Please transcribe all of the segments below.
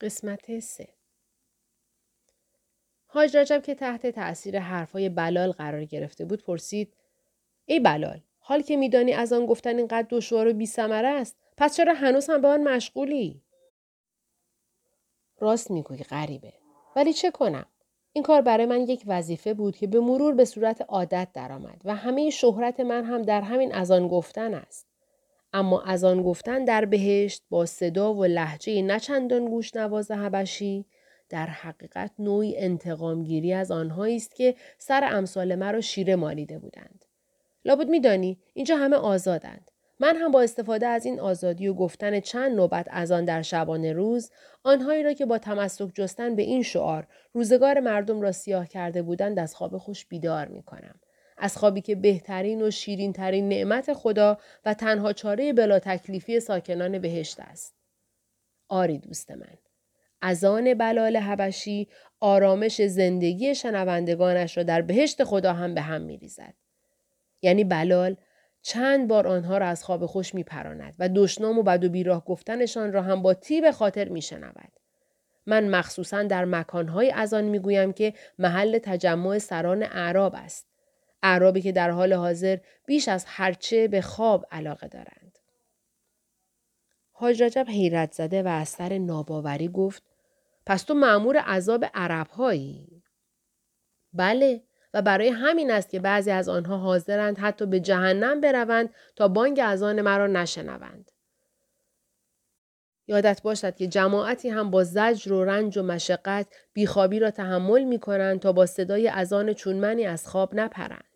قسمت سه. حاج رجب که تحت تأثیر حرفهای بلال قرار گرفته بود پرسید ای بلال حال که میدانی از آن گفتن اینقدر دشوار و بیثمره است پس چرا هنوز هم به آن مشغولی؟ راست می‌گویی غریبه ولی چه کنم؟ این کار برای من یک وظیفه بود که به مرور به صورت عادت درآمد و همه شهرت من هم در همین از آن گفتن است. اما از آن گفتن در بهشت با صدا و لحجه نچندان گوش نواز حبشی در حقیقت نوعی انتقامگیری از آنهایی است که سر امثال مرا شیره مالیده بودند لابد میدانی اینجا همه آزادند من هم با استفاده از این آزادی و گفتن چند نوبت از آن در شبانه روز آنهایی را که با تمسک جستن به این شعار روزگار مردم را سیاه کرده بودند از خواب خوش بیدار می کنم. از خوابی که بهترین و شیرین ترین نعمت خدا و تنها چاره بلا تکلیفی ساکنان بهشت است. آری دوست من. از آن بلال حبشی آرامش زندگی شنوندگانش را در بهشت خدا هم به هم می ریزد. یعنی بلال چند بار آنها را از خواب خوش می پراند و دشنام و بد و بیراه گفتنشان را هم با تیب خاطر می شنود. من مخصوصا در مکانهای از آن می گویم که محل تجمع سران اعراب است. اعرابی که در حال حاضر بیش از هرچه به خواب علاقه دارند. حاج رجب حیرت زده و از سر ناباوری گفت پس تو معمور عذاب عرب هایی؟ بله و برای همین است که بعضی از آنها حاضرند حتی به جهنم بروند تا بانگ اذان مرا نشنوند. یادت باشد که جماعتی هم با زجر و رنج و مشقت بیخوابی را تحمل می کنند تا با صدای اذان چونمنی از خواب نپرند.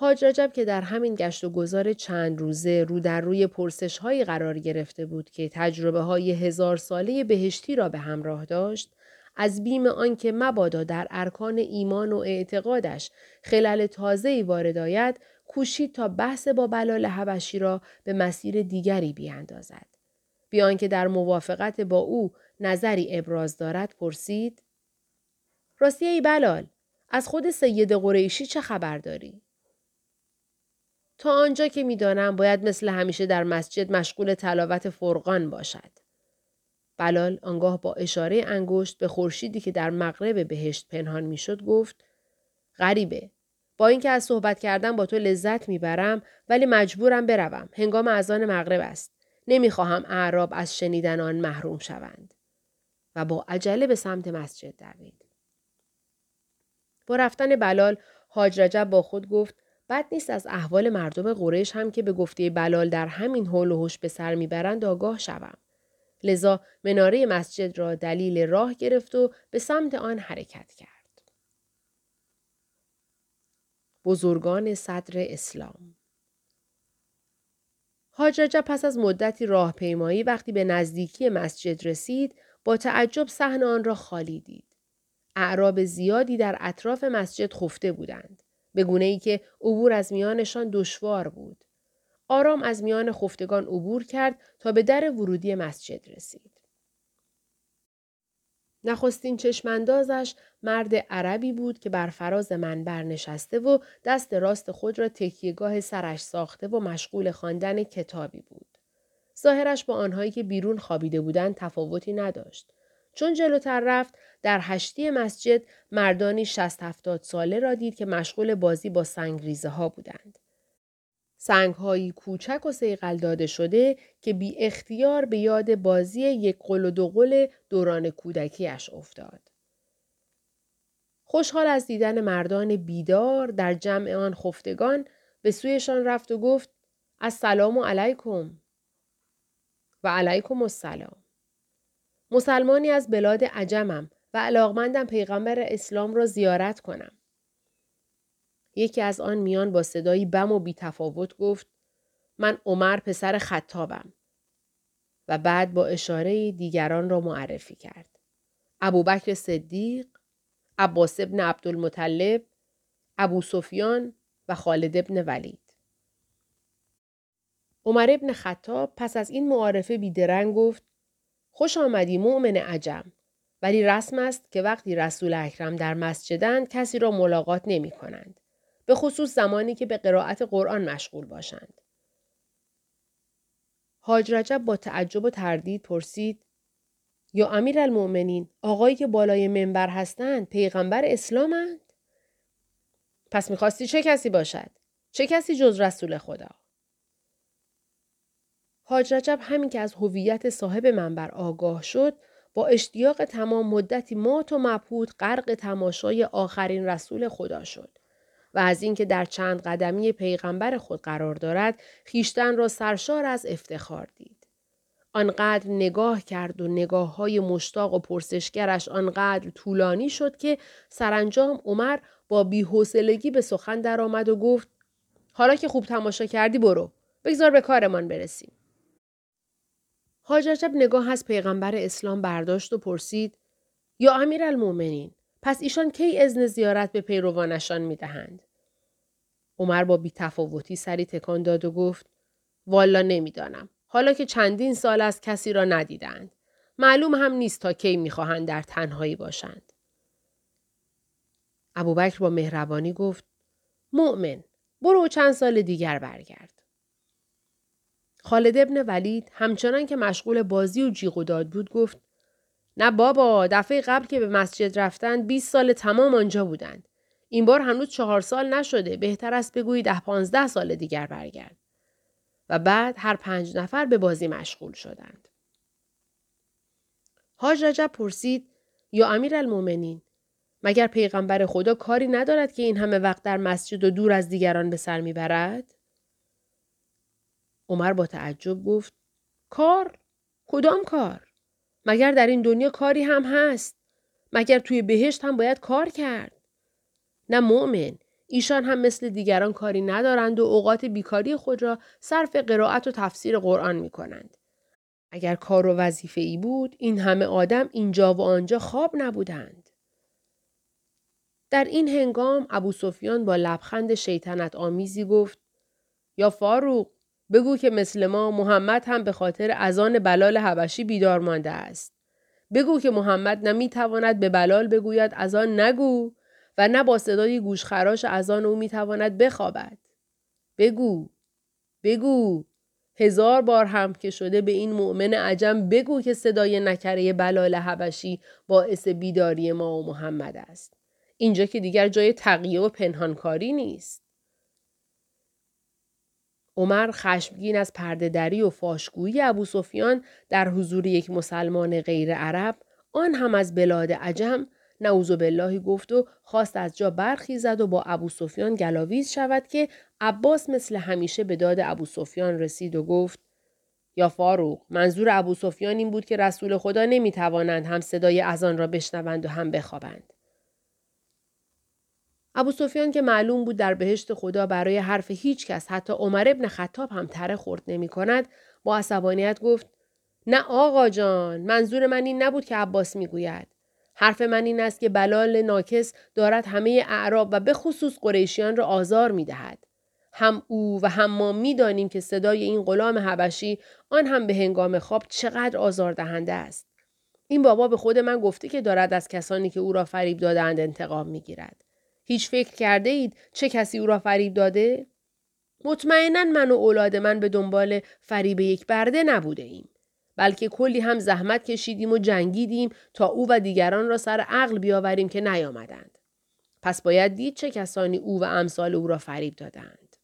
حاج رجب که در همین گشت و گذار چند روزه رو در روی پرسش هایی قرار گرفته بود که تجربه های هزار ساله بهشتی را به همراه داشت از بیم آنکه مبادا در ارکان ایمان و اعتقادش خلل تازه‌ای وارد آید کوشید تا بحث با بلال حبشی را به مسیر دیگری بیاندازد بیان که در موافقت با او نظری ابراز دارد پرسید راستی ای بلال از خود سید قریشی چه خبر داری؟ تا آنجا که می‌دانم باید مثل همیشه در مسجد مشغول تلاوت فرقان باشد. بلال آنگاه با اشاره انگشت به خورشیدی که در مغرب بهشت پنهان می‌شد گفت غریبه با اینکه از صحبت کردن با تو لذت می‌برم ولی مجبورم بروم. هنگام اذان مغرب است. نمی‌خواهم اعراب از شنیدن آن محروم شوند. و با عجله به سمت مسجد دوید. با رفتن بلال حاج رجب با خود گفت بد نیست از احوال مردم قریش هم که به گفته بلال در همین حول و حش به سر می‌برند آگاه شوم لذا مناره مسجد را دلیل راه گرفت و به سمت آن حرکت کرد. بزرگان صدر اسلام حاج رجب پس از مدتی راهپیمایی وقتی به نزدیکی مسجد رسید با تعجب صحن آن را خالی دید. اعراب زیادی در اطراف مسجد خفته بودند. به گونه ای که عبور از میانشان دشوار بود. آرام از میان خفتگان عبور کرد تا به در ورودی مسجد رسید. نخستین چشماندازش مرد عربی بود که بر فراز منبر نشسته و دست راست خود را تکیهگاه سرش ساخته و مشغول خواندن کتابی بود. ظاهرش با آنهایی که بیرون خوابیده بودند تفاوتی نداشت. چون جلوتر رفت در هشتی مسجد مردانی شست هفتاد ساله را دید که مشغول بازی با سنگریزه ها بودند. سنگهایی کوچک و سیقل داده شده که بی اختیار به یاد بازی یک قل و دو قل دوران کودکیش افتاد. خوشحال از دیدن مردان بیدار در جمع آن خفتگان به سویشان رفت و گفت السلام علیکم و علیکم السلام. مسلمانی از بلاد عجمم و علاقمندم پیغمبر اسلام را زیارت کنم. یکی از آن میان با صدایی بم و بیتفاوت گفت من عمر پسر خطابم و بعد با اشاره دیگران را معرفی کرد. ابوبکر صدیق، عباس ابن عبدالمطلب، ابو سفیان و خالد ابن ولید. عمر ابن خطاب پس از این معارفه بیدرنگ گفت خوش آمدی مؤمن عجم ولی رسم است که وقتی رسول اکرم در مسجدند کسی را ملاقات نمی کنند. به خصوص زمانی که به قرائت قرآن مشغول باشند. حاج رجب با تعجب و تردید پرسید یا امیر المؤمنین آقایی که بالای منبر هستند پیغمبر اسلامند؟ پس می‌خواستی چه کسی باشد؟ چه کسی جز رسول خدا؟ حاج رجب همین که از هویت صاحب منبر آگاه شد با اشتیاق تمام مدتی مات و مبهوت غرق تماشای آخرین رسول خدا شد و از اینکه در چند قدمی پیغمبر خود قرار دارد خیشتن را سرشار از افتخار دید. آنقدر نگاه کرد و نگاه های مشتاق و پرسشگرش آنقدر طولانی شد که سرانجام عمر با بیحوصلگی به سخن درآمد و گفت حالا که خوب تماشا کردی برو بگذار به کارمان برسیم. حاج رجب نگاه از پیغمبر اسلام برداشت و پرسید یا امیر المومنین پس ایشان کی ازن زیارت به پیروانشان می دهند؟ عمر با بیتفاوتی سری تکان داد و گفت والا نمی‌دانم. حالا که چندین سال از کسی را ندیدند. معلوم هم نیست تا کی می‌خواهند در تنهایی باشند. ابوبکر با مهربانی گفت مؤمن برو چند سال دیگر برگرد. خالد ابن ولید همچنان که مشغول بازی و جیغ و داد بود گفت نه بابا دفعه قبل که به مسجد رفتند 20 سال تمام آنجا بودند. این بار هنوز چهار سال نشده بهتر است بگویی ده پانزده سال دیگر برگرد. و بعد هر پنج نفر به بازی مشغول شدند. حاج رجب پرسید یا امیر المومنین مگر پیغمبر خدا کاری ندارد که این همه وقت در مسجد و دور از دیگران به سر می‌برد؟ عمر با تعجب گفت کار؟ کدام کار؟ مگر در این دنیا کاری هم هست؟ مگر توی بهشت هم باید کار کرد؟ نه مؤمن ایشان هم مثل دیگران کاری ندارند و اوقات بیکاری خود را صرف قرائت و تفسیر قرآن می کنند. اگر کار و وظیفه ای بود این همه آدم اینجا و آنجا خواب نبودند. در این هنگام ابو سفیان با لبخند شیطنت آمیزی گفت یا فاروق بگو که مثل ما محمد هم به خاطر ازان بلال حبشی بیدار مانده است. بگو که محمد نمی‌تواند به بلال بگوید از نگو و نه با صدای گوشخراش از آن او می‌تواند بخوابد. بگو. بگو. هزار بار هم که شده به این مؤمن عجم بگو که صدای نکره بلال حبشی باعث بیداری ما و محمد است. اینجا که دیگر جای تقیه و پنهانکاری نیست. عمر خشمگین از پردهدری و فاشگویی ابو سفیان در حضور یک مسلمان غیر عرب آن هم از بلاد عجم نعوذ بالله گفت و خواست از جا برخیزد و با ابو سفیان گلاویز شود که عباس مثل همیشه به داد ابو سفیان رسید و گفت یا فاروق منظور ابو سفیان این بود که رسول خدا نمی توانند هم صدای اذان را بشنوند و هم بخوابند. ابو سفیان که معلوم بود در بهشت خدا برای حرف هیچ کس حتی عمر ابن خطاب هم تره خورد نمی کند با عصبانیت گفت نه آقا جان منظور من این نبود که عباس می‌گوید حرف من این است که بلال ناکس دارد همه اعراب و به خصوص قریشیان را آزار می دهد. هم او و هم ما می دانیم که صدای این غلام حبشی آن هم به هنگام خواب چقدر آزار دهنده است. این بابا به خود من گفته که دارد از کسانی که او را فریب دادند انتقام می گیرد. هیچ فکر کرده اید چه کسی او را فریب داده؟ مطمئنا من و اولاد من به دنبال فریب یک برده نبوده ایم. بلکه کلی هم زحمت کشیدیم و جنگیدیم تا او و دیگران را سر عقل بیاوریم که نیامدند. پس باید دید چه کسانی او و امثال او را فریب دادند.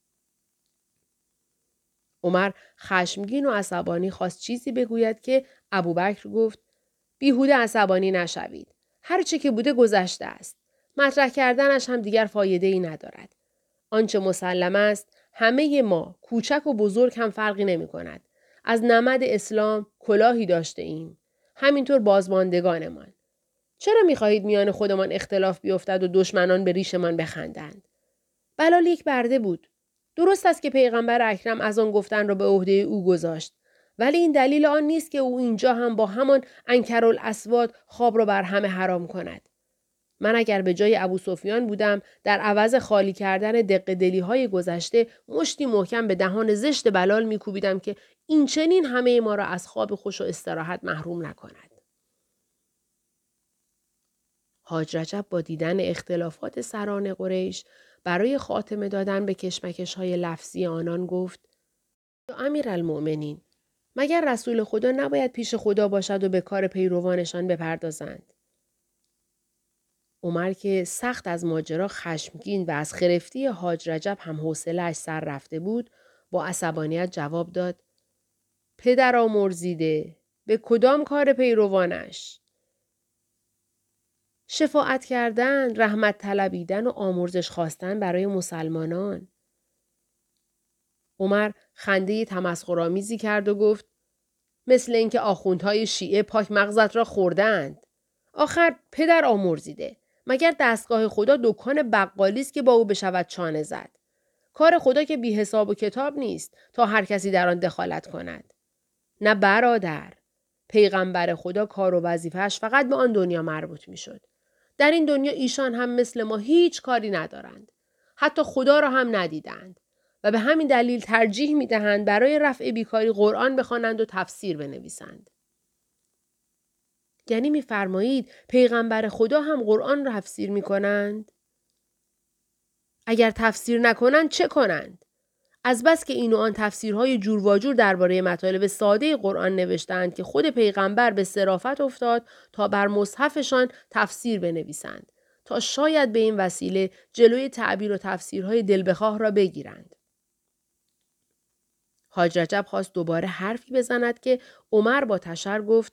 عمر خشمگین و عصبانی خواست چیزی بگوید که ابوبکر گفت بیهوده عصبانی نشوید. هر چه که بوده گذشته است. مطرح کردنش هم دیگر فایده ای ندارد. آنچه مسلم است همه ما کوچک و بزرگ هم فرقی نمی کند. از نمد اسلام کلاهی داشته ایم. همینطور بازماندگانمان. چرا می‌خواهید میان خودمان اختلاف بیفتد و دشمنان به ریشمان بخندند؟ بلال یک برده بود. درست است که پیغمبر اکرم از آن گفتن را به عهده او گذاشت. ولی این دلیل آن نیست که او اینجا هم با همان انکرالاسواد خواب را بر همه حرام کند. من اگر به جای ابو سفیان بودم در عوض خالی کردن دق دلی های گذشته مشتی محکم به دهان زشت بلال میکوبیدم که این چنین همه ما را از خواب خوش و استراحت محروم نکند. حاج رجب با دیدن اختلافات سران قریش برای خاتمه دادن به کشمکش های لفظی آنان گفت امیر المؤمنین مگر رسول خدا نباید پیش خدا باشد و به کار پیروانشان بپردازند. عمر که سخت از ماجرا خشمگین و از خرفتی حاج رجب هم حوصلهاش سر رفته بود با عصبانیت جواب داد پدر آمرزیده به کدام کار پیروانش شفاعت کردن، رحمت طلبیدن و آمرزش خواستن برای مسلمانان. عمر خنده تمسخرآمیزی کرد و گفت مثل اینکه آخوندهای شیعه پاک مغزت را خوردند. آخر پدر آمرزیده. مگر دستگاه خدا دکان بقالی است که با او بشود چانه زد. کار خدا که بی حساب و کتاب نیست تا هر کسی در آن دخالت کند. نه برادر. پیغمبر خدا کار و وظیفهش فقط به آن دنیا مربوط می شد. در این دنیا ایشان هم مثل ما هیچ کاری ندارند. حتی خدا را هم ندیدند. و به همین دلیل ترجیح می دهند برای رفع بیکاری قرآن بخوانند و تفسیر بنویسند. یعنی میفرمایید پیغمبر خدا هم قرآن را تفسیر می کنند؟ اگر تفسیر نکنند چه کنند؟ از بس که این و آن تفسیرهای جور و جور درباره مطالب ساده قرآن نوشتند که خود پیغمبر به صرافت افتاد تا بر مصحفشان تفسیر بنویسند تا شاید به این وسیله جلوی تعبیر و تفسیرهای دلبخواه را بگیرند. حاج رجب خواست دوباره حرفی بزند که عمر با تشر گفت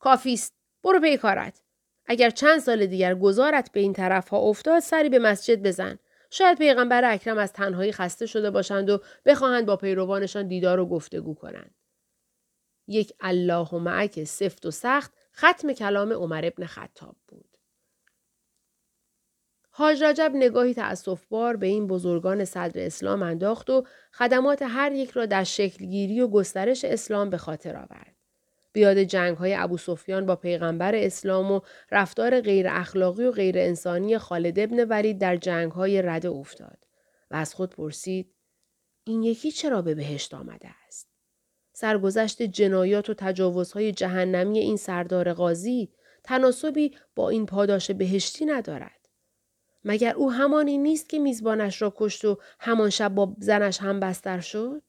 کافیست برو پی کارت. اگر چند سال دیگر گذارت به این طرف ها افتاد سری به مسجد بزن. شاید پیغمبر اکرم از تنهایی خسته شده باشند و بخواهند با پیروانشان دیدار و گفتگو کنند. یک الله معک سفت و سخت ختم کلام عمر ابن خطاب بود. حاج رجب نگاهی بار به این بزرگان صدر اسلام انداخت و خدمات هر یک را در شکلگیری و گسترش اسلام به خاطر آورد. بیاد جنگ های ابو سفیان با پیغمبر اسلام و رفتار غیر اخلاقی و غیر انسانی خالد ابن ولید در جنگ های رده افتاد و از خود پرسید این یکی چرا به بهشت آمده است؟ سرگذشت جنایات و تجاوزهای جهنمی این سردار قاضی تناسبی با این پاداش بهشتی ندارد. مگر او همانی نیست که میزبانش را کشت و همان شب با زنش هم بستر شد؟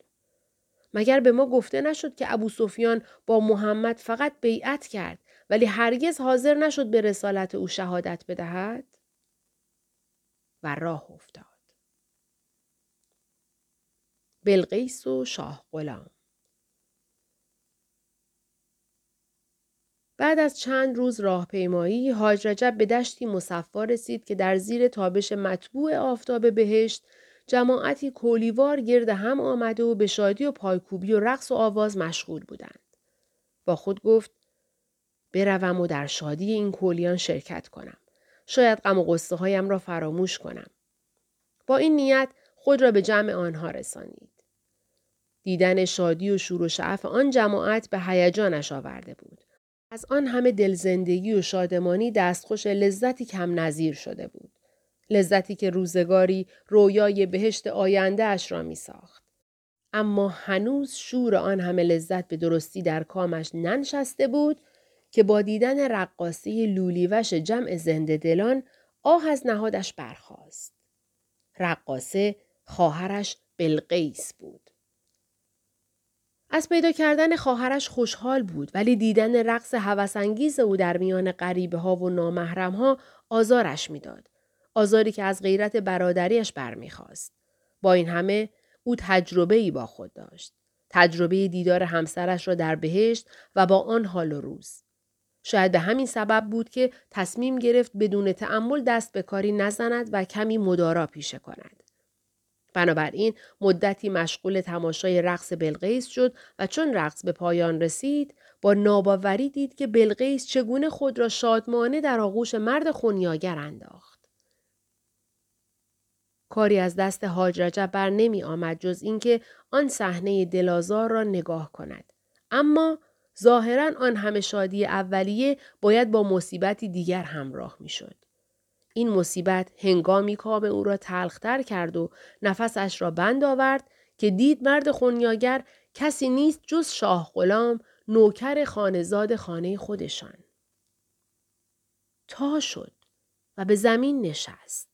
مگر به ما گفته نشد که ابو سفیان با محمد فقط بیعت کرد ولی هرگز حاضر نشد به رسالت او شهادت بدهد؟ و راه افتاد. بلقیس و شاه غلام بعد از چند روز راهپیمایی حاج رجب به دشتی مصفا رسید که در زیر تابش مطبوع آفتاب بهشت جماعتی کولیوار گرد هم آمده و به شادی و پایکوبی و رقص و آواز مشغول بودند. با خود گفت بروم و در شادی این کولیان شرکت کنم. شاید غم و قصه هایم را فراموش کنم. با این نیت خود را به جمع آنها رسانید. دیدن شادی و شور و شعف آن جماعت به هیجانش آورده بود. از آن همه دلزندگی و شادمانی دستخوش لذتی کم نظیر شده بود. لذتی که روزگاری رویای بهشت آینده اش را می ساخت. اما هنوز شور آن همه لذت به درستی در کامش ننشسته بود که با دیدن رقاصه لولیوش جمع زنده دلان آه از نهادش برخاست. رقاصه خواهرش بلقیس بود. از پیدا کردن خواهرش خوشحال بود ولی دیدن رقص هوسانگیز او در میان غریبه ها و نامحرم ها آزارش می‌داد. آزاری که از غیرت برادریش برمیخواست. با این همه او تجربه ای با خود داشت. تجربه دیدار همسرش را در بهشت و با آن حال و روز. شاید به همین سبب بود که تصمیم گرفت بدون تعمل دست به کاری نزند و کمی مدارا پیشه کند. بنابراین مدتی مشغول تماشای رقص بلقیس شد و چون رقص به پایان رسید با ناباوری دید که بلقیس چگونه خود را شادمانه در آغوش مرد خونیاگر انداخت. کاری از دست حاج رجب بر نمی آمد جز اینکه آن صحنه دلازار را نگاه کند. اما ظاهرا آن همه شادی اولیه باید با مصیبتی دیگر همراه می شد. این مصیبت هنگامی کام او را تلختر کرد و نفسش را بند آورد که دید مرد خونیاگر کسی نیست جز شاه غلام نوکر خانزاد خانه خودشان. تا شد و به زمین نشست.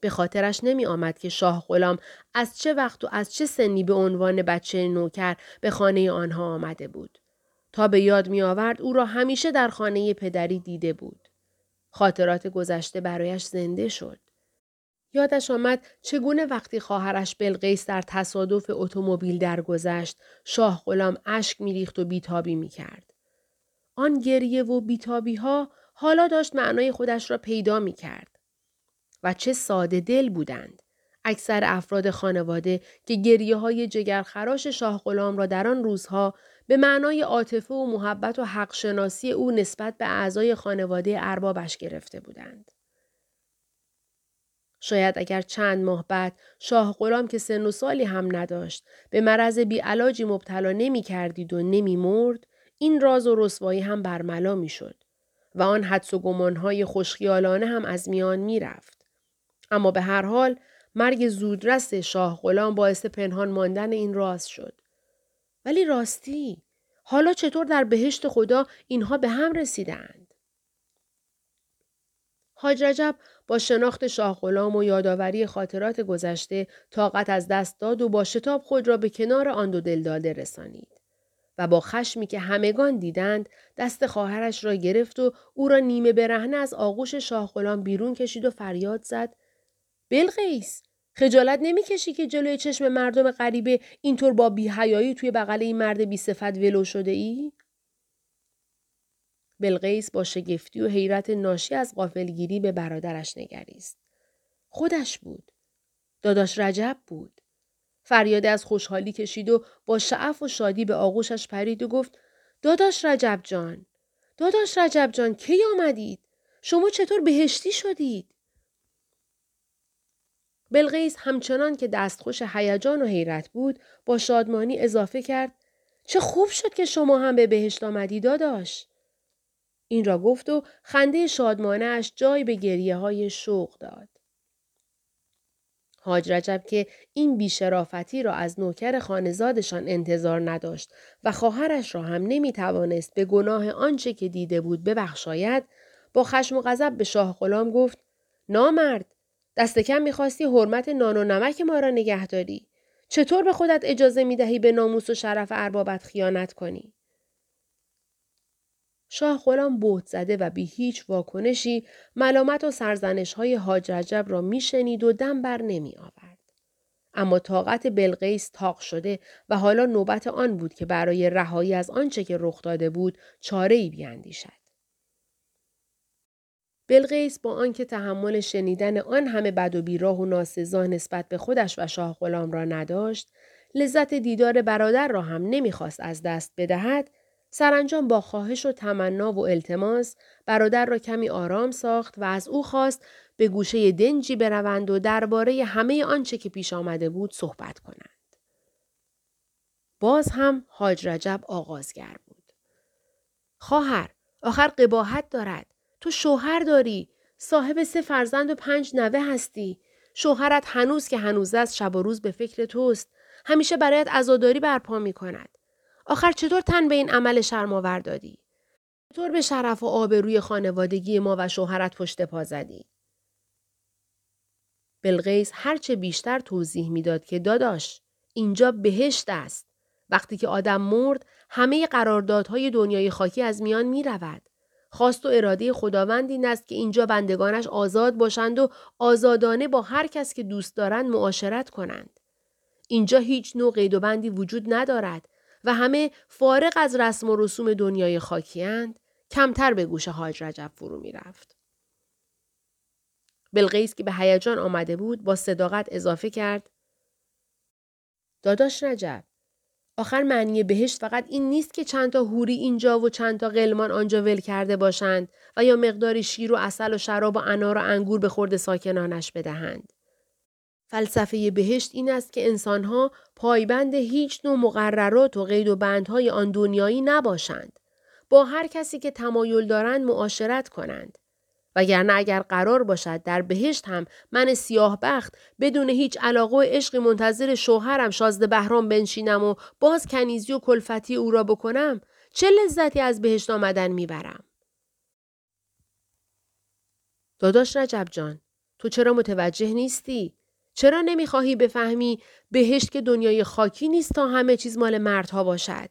به خاطرش نمی آمد که شاه غلام از چه وقت و از چه سنی به عنوان بچه نوکر به خانه آنها آمده بود. تا به یاد می آورد او را همیشه در خانه پدری دیده بود. خاطرات گذشته برایش زنده شد. یادش آمد چگونه وقتی خواهرش بلقیس در تصادف اتومبیل درگذشت شاه غلام اشک میریخت و بیتابی می‌کرد آن گریه و بیتابی ها حالا داشت معنای خودش را پیدا می کرد. و چه ساده دل بودند. اکثر افراد خانواده که گریه های جگرخراش شاه غلام را در آن روزها به معنای عاطفه و محبت و حق شناسی او نسبت به اعضای خانواده اربابش گرفته بودند. شاید اگر چند ماه بعد شاه غلام که سن و سالی هم نداشت به مرض بیعلاجی مبتلا نمی کردید و نمی مرد این راز و رسوایی هم برملا می شد و آن حدس و گمانهای خوشخیالانه هم از میان می رفت. اما به هر حال مرگ زودرس شاه غلام باعث پنهان ماندن این راز شد. ولی راستی حالا چطور در بهشت خدا اینها به هم رسیدند؟ حاج رجب با شناخت شاه غلام و یادآوری خاطرات گذشته طاقت از دست داد و با شتاب خود را به کنار آن دو دلداده رسانید. و با خشمی که همگان دیدند دست خواهرش را گرفت و او را نیمه برهنه از آغوش شاه غلام بیرون کشید و فریاد زد بلقیس خجالت نمی‌کشی که جلوی چشم مردم غریبه اینطور با بیهیایی توی بغل این مرد بی صفت ولو شده ای؟ بلقیس با شگفتی و حیرت ناشی از غافلگیری به برادرش نگریست. خودش بود. داداش رجب بود. فریاد از خوشحالی کشید و با شعف و شادی به آغوشش پرید و گفت داداش رجب جان داداش رجب جان کی آمدید شما چطور بهشتی شدید بلغیس همچنان که دستخوش هیجان و حیرت بود با شادمانی اضافه کرد چه خوب شد که شما هم به بهشت آمدی داداش. این را گفت و خنده شادمانه جای به گریه های شوق داد. حاج رجب که این بیشرافتی را از نوکر خانزادشان انتظار نداشت و خواهرش را هم نمی توانست به گناه آنچه که دیده بود ببخشاید با خشم و غضب به شاه غلام گفت نامرد! دست کم می‌خواستی حرمت نان و نمک ما را نگه داری چطور به خودت اجازه می دهی به ناموس و شرف اربابت خیانت کنی شاه غلام بهت زده و بی هیچ واکنشی ملامت و سرزنش های حاج رجب را میشنید و دم بر نمی آورد. اما طاقت بلقیس تاق شده و حالا نوبت آن بود که برای رهایی از آنچه که رخ داده بود چاره ای بیاندیشد. بلقیس با آنکه تحمل شنیدن آن همه بد و بیراه و ناسزا نسبت به خودش و شاه غلام را نداشت، لذت دیدار برادر را هم نمی‌خواست از دست بدهد سرانجام با خواهش و تمنا و التماس برادر را کمی آرام ساخت و از او خواست به گوشه دنجی بروند و درباره همه آنچه که پیش آمده بود صحبت کنند. باز هم حاج رجب آغازگر بود. خواهر، آخر قباحت دارد. تو شوهر داری. صاحب سه فرزند و پنج نوه هستی. شوهرت هنوز که هنوز است شب و روز به فکر توست. همیشه برایت عزاداری برپا می کند. آخر چطور تن به این عمل شرماور دادی؟ چطور به شرف و آبروی خانوادگی ما و شوهرت پشت پا زدی؟ بلغیس هرچه بیشتر توضیح می‌داد که داداش اینجا بهشت است. وقتی که آدم مرد همه قراردادهای دنیای خاکی از میان می رود. خواست و اراده خداوند این است که اینجا بندگانش آزاد باشند و آزادانه با هر کس که دوست دارند معاشرت کنند. اینجا هیچ نوع قید و بندی وجود ندارد و همه فارغ از رسم و رسوم دنیای خاکیند کمتر به گوش حاج رجب فرو می رفت. بلغیس که به هیجان آمده بود با صداقت اضافه کرد داداش رجب آخر معنی بهشت فقط این نیست که چند تا هوری اینجا و چند تا قلمان آنجا ول کرده باشند و یا مقداری شیر و اصل و شراب و انار و انگور به خورد ساکنانش بدهند. فلسفه بهشت این است که انسانها پایبند هیچ نوع مقررات و قید و بندهای آن دنیایی نباشند. با هر کسی که تمایل دارند معاشرت کنند. وگرنه اگر قرار باشد در بهشت هم من سیاه بخت بدون هیچ علاقه و عشقی منتظر شوهرم شازده بهرام بنشینم و باز کنیزی و کلفتی او را بکنم چه لذتی از بهشت آمدن می‌برم؟ داداش رجب جان تو چرا متوجه نیستی؟ چرا نمی‌خواهی بفهمی بهشت که دنیای خاکی نیست تا همه چیز مال مردها باشد؟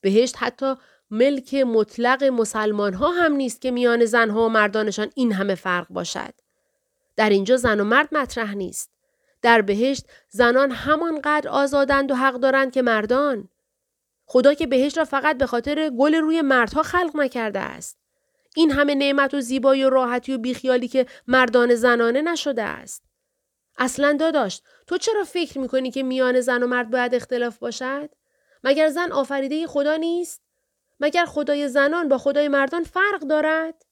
بهشت حتی ملک مطلق مسلمان ها هم نیست که میان زنها و مردانشان این همه فرق باشد. در اینجا زن و مرد مطرح نیست. در بهشت زنان همانقدر آزادند و حق دارند که مردان. خدا که بهشت را فقط به خاطر گل روی مردها خلق نکرده است. این همه نعمت و زیبایی و راحتی و بیخیالی که مردان زنانه نشده است. اصلا داداشت تو چرا فکر می‌کنی که میان زن و مرد باید اختلاف باشد؟ مگر زن آفریده خدا نیست؟ مگر خدای زنان با خدای مردان فرق دارد؟